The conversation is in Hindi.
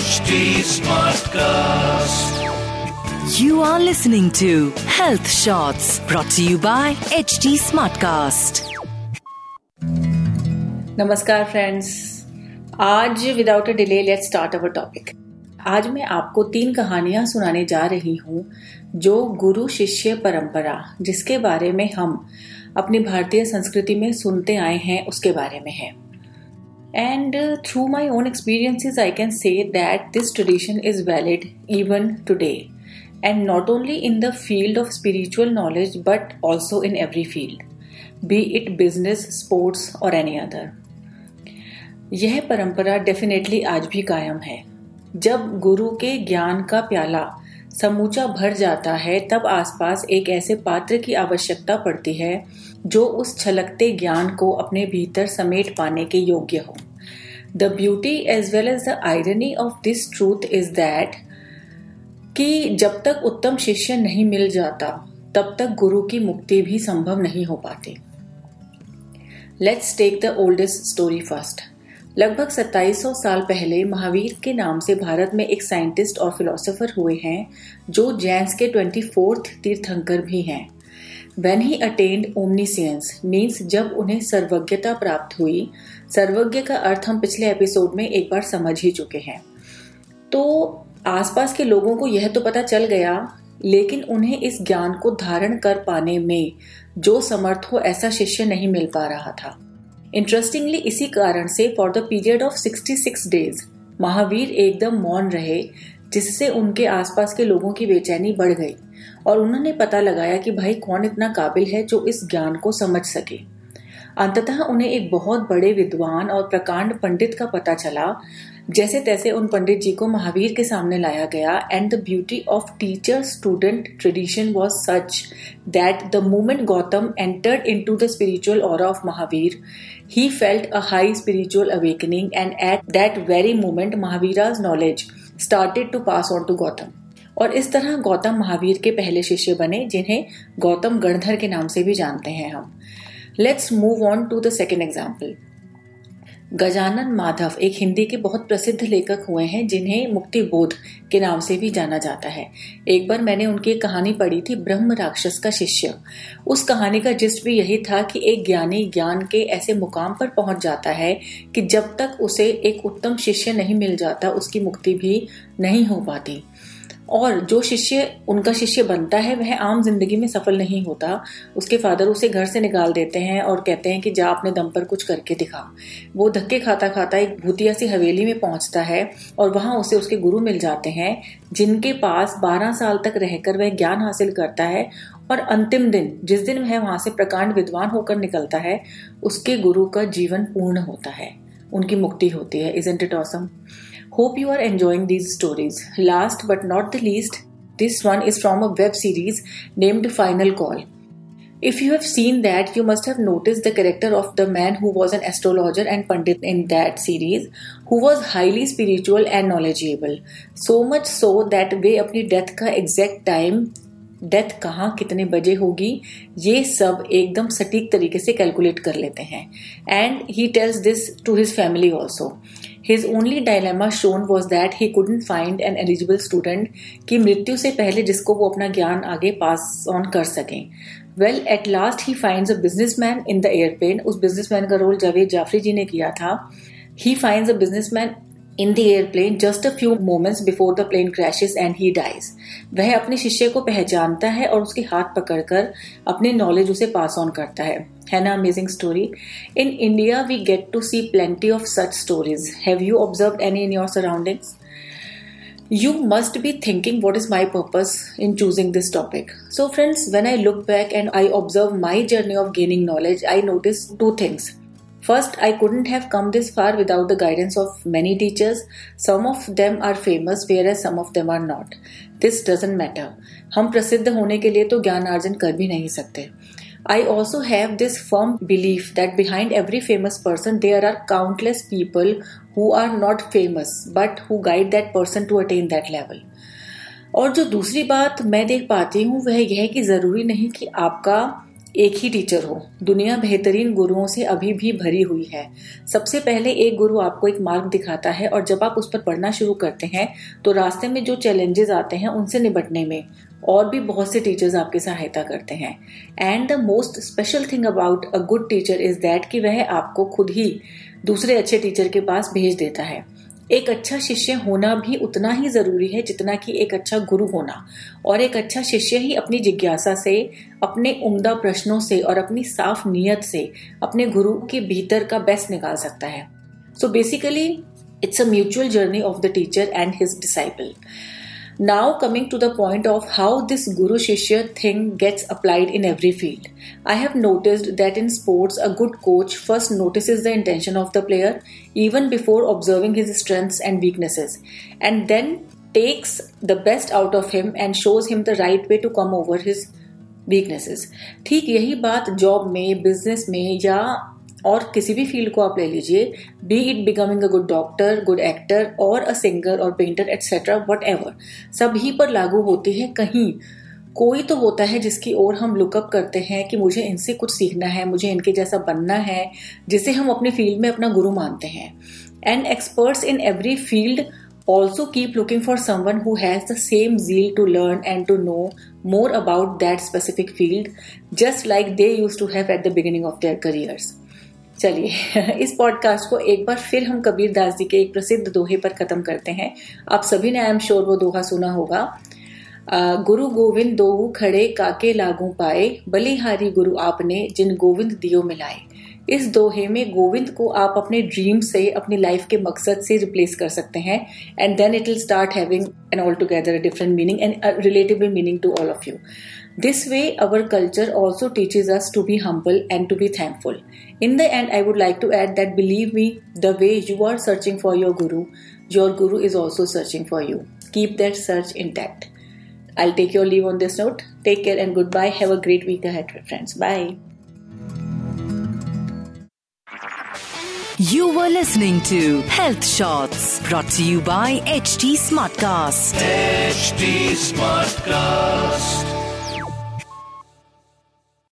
HD Smartcast. You are listening to Health Shots brought to you by HT Smartcast. नमस्कार फ्रेंड्स आज without a delay let's start our topic आज मैं आपको तीन कहानियाँ सुनाने जा रही हूँ जो गुरु शिष्य परंपरा जिसके बारे में हम अपनी भारतीय संस्कृति में सुनते आए हैं उसके बारे में है And uh, through my own experiences, I can say that this tradition is valid even today. And not only in the field of spiritual knowledge, but also in every field, be it business, sports, or any other. यह परंपरा डेफिनेटली आज भी कायम है जब गुरु के ज्ञान का प्याला समूचा भर जाता है तब आसपास एक ऐसे पात्र की आवश्यकता पड़ती है जो उस छलकते ज्ञान को अपने भीतर समेट पाने के योग्य हो। The beauty as well as the irony of this truth is that कि जब तक उत्तम शिष्य नहीं मिल जाता, तब तक गुरु की मुक्ति भी संभव नहीं हो पाती। Let's take the oldest story first लगभग 2700 साल पहले महावीर के नाम से भारत में एक साइंटिस्ट और फिलोसोफर हुए हैं, जो जैन्स के ट्वेंटी फोर्थ तीर्थंकर भी हैं। When he attained omniscience means जब उन्हें सर्वज्ञता प्राप्त हुई। सर्वज्ञ का अर्थ हम पिछले एपिसोड में एक बार समझ ही चुके हैं। तो आसपास के लोगों को यह तो पता चल गया, लेकिन उन्हें इस ज्ञान को धारण कर पाने में जो समर्थ हो ऐसा शिष्य नहीं मिल पा रहा था। इंटरेस्टिंगली इसी कारण से for the period of 66 days Mahavir एकदम मौन रहे, जिससे उनके आसपास के लोगों की बेचैनी बढ़ गई। और उन्होंने पता लगाया कि भाई कौन इतना काबिल है जो इस ज्ञान को समझ सके। अंततः उन्हें एक बहुत बड़े विद्वान और प्रकांड पंडित का पता चला जैसे तैसे उन पंडित जी को महावीर के सामने लाया गया and the beauty of teacher student tradition was such that the moment Gautam entered into the spiritual aura of Mahavir he felt a high spiritual awakening and at that very moment Mahavir's knowledge started to pass on to Gautam और इस तरह गौतम महावीर के पहले शिष्य बने, जिन्हें गौतम गणधर के नाम से भी जानते हैं हम। Let's move on to the second example Gajanan Madhav एक हिंदी के बहुत प्रसिद्ध लेखक हुए हैं, जिन्हें मुक्ति बोध के नाम से भी जाना जाता है। एक बार मैंने उनकी एक कहानी पढ़ी थी, ब्रह्म राक्षस का शिष्य। उस कहानी का जिस्ट भी यही था कि एक ज्ञानी ज्ञान के ऐसे मुकाम पर पहुँच जाता है कि जब तक उसे एक उत्तम शिष्य नहीं मिल जाता, उसकी मुक्ति भी नहीं हो पाती। और जो शिष्य, उनका शिष्य बनता है, वह आम ज़िंदगी में सफल नहीं होता। उसके फादर उसे घर से निकाल देते हैं और कहते हैं कि जा अपने दम पर कुछ करके दिखा। वो धक्के खाता खाता एक भूतिया सी हवेली में पहुँचता है और वहाँ उसे उसके गुरु मिल जाते हैं, जिनके पास बारह साल तक रहकर वह ज्ञान हासिल करता है और अंतिम दिन, जिस दिन वह वहाँ से प्रकांड विद्वान होकर निकलता है, उसके गुरु का जीवन पूर्ण होता है। उनकी मुक्ति होती है। Is it awesome Hope you are enjoying these stories. Last but not the least, this one is from a web series named Final Call. If you have seen that, you must have noticed the character of the man who was an astrologer and pandit in that series, who was highly spiritual and knowledgeable. So much so that वे अपनी डेथ का एग्जैक्ट टाइम डेथ कहाँ कितने बजे होगी, ये सब एकदम सटीक तरीके से कैलकुलेट कर लेते हैं। And he tells this to his family also his only dilemma shown was that he couldn't find an eligible student की मृत्यु से पहले जिसको वो अपना ज्ञान आगे पास ऑन कर सकें। Well at last he find a business man in the airplane उस बिज़नेस मैन का रोल जावेद जाफरी जी ने किया था। He find a businessman in the airplane just a few moments before the plane crashes and he dies वह अपने शिष्य को पहचानता है और उसके हाथ पकड़कर अपने नॉलेज उसे पास ऑन करता है। है ना amazing story in India we get to see plenty of such stories have you observe any in your surroundings you must be thinking what is my purpose in choosing this topic. So, friends, when I look back and I observe my journey of gaining knowledge, I notice two things. First, I couldn't have come this far without the guidance of many teachers. Some of them are famous, whereas some of them are not. This doesn't matter. हम प्रसिद्ध होने के लिए तो ज्ञान अर्जन कर भी नहीं सकते I also have this firm belief that behind every famous person there are countless people who are not famous but who guide that person to attain that level. और जो दूसरी बात मैं देख पाती हूँ वह यह कि ज़रूरी नहीं कि आपका एक ही टीचर हो। दुनिया बेहतरीन गुरुओं से अभी भी भरी हुई है। सबसे पहले एक गुरु आपको एक मार्ग दिखाता है और जब आप उस पर पढ़ना शुरू करते हैं तो रास्ते में जो चैलेंजेस आते हैं, उनसे निपटने में और भी बहुत से टीचर्स आपकी सहायता करते हैं। And the most special thing about a good teacher is that कि वह आपको खुद ही दूसरे अच्छे टीचर के पास भेज देता है। एक अच्छा शिष्य होना भी उतना ही ज़रूरी है जितना कि एक अच्छा गुरु होना। और एक अच्छा शिष्य ही अपनी जिज्ञासा से, अपने उम्दा प्रश्नों से और अपनी साफ़ नीयत से अपने गुरु के भीतर का बेस्ट निकाल सकता है। So basically it's a mutual journey of the teacher and his disciple Now, coming to the point of how this Guru Shishya thing gets applied in every field. I have noticed that in sports, a good coach first notices the intention of the player even before observing his strengths and weaknesses, and then takes the best out of him and shows him the right way to come over his weaknesses. ठीक यही बात जॉब में बिज़नेस में या और किसी भी फ़ील्ड को आप ले लीजिए be it becoming a good doctor good actor or a singer or painter etcetera whatever सभी पर लागू होती है कहीं कोई तो होता है जिसकी ओर हम लुकअप करते हैं कि मुझे इनसे कुछ सीखना है मुझे इनके जैसा बनना है जिसे हम अपने फ़ील्ड में अपना गुरु मानते हैं and experts in every field also keep looking for someone who has the same zeal to learn and to know more about that specific field, just like they used to have at the beginning of their careers. चलिए, इस पॉडकास्ट को एक बार फिर हम कबीर दास जी के एक प्रसिद्ध दोहे पर खत्म करते हैं। आप सभी ने आई एम श्योर वो दोहा सुना होगा। गुरु गोविंद दो खड़े काके लागू पाए, बलिहारी गुरु आपने जिन गोविंद दियो मिलाए। इस दोहे में गोविंद को आप अपने ड्रीम से, अपनी लाइफ के मकसद से रिप्लेस कर सकते हैं। And then it will start having an altogether different meaning and relatable meaning to all of you This way, our culture also teaches us to be humble and to be thankful. In the end, I would like to add that believe me, the way you are searching for your guru, your guru is also searching for you. Keep that search intact. I'll take your leave on this note. Take care and goodbye. Have a great week ahead, friends. Bye. You were listening to Health Shots brought to you by HT Smartcast. HT Smartcast.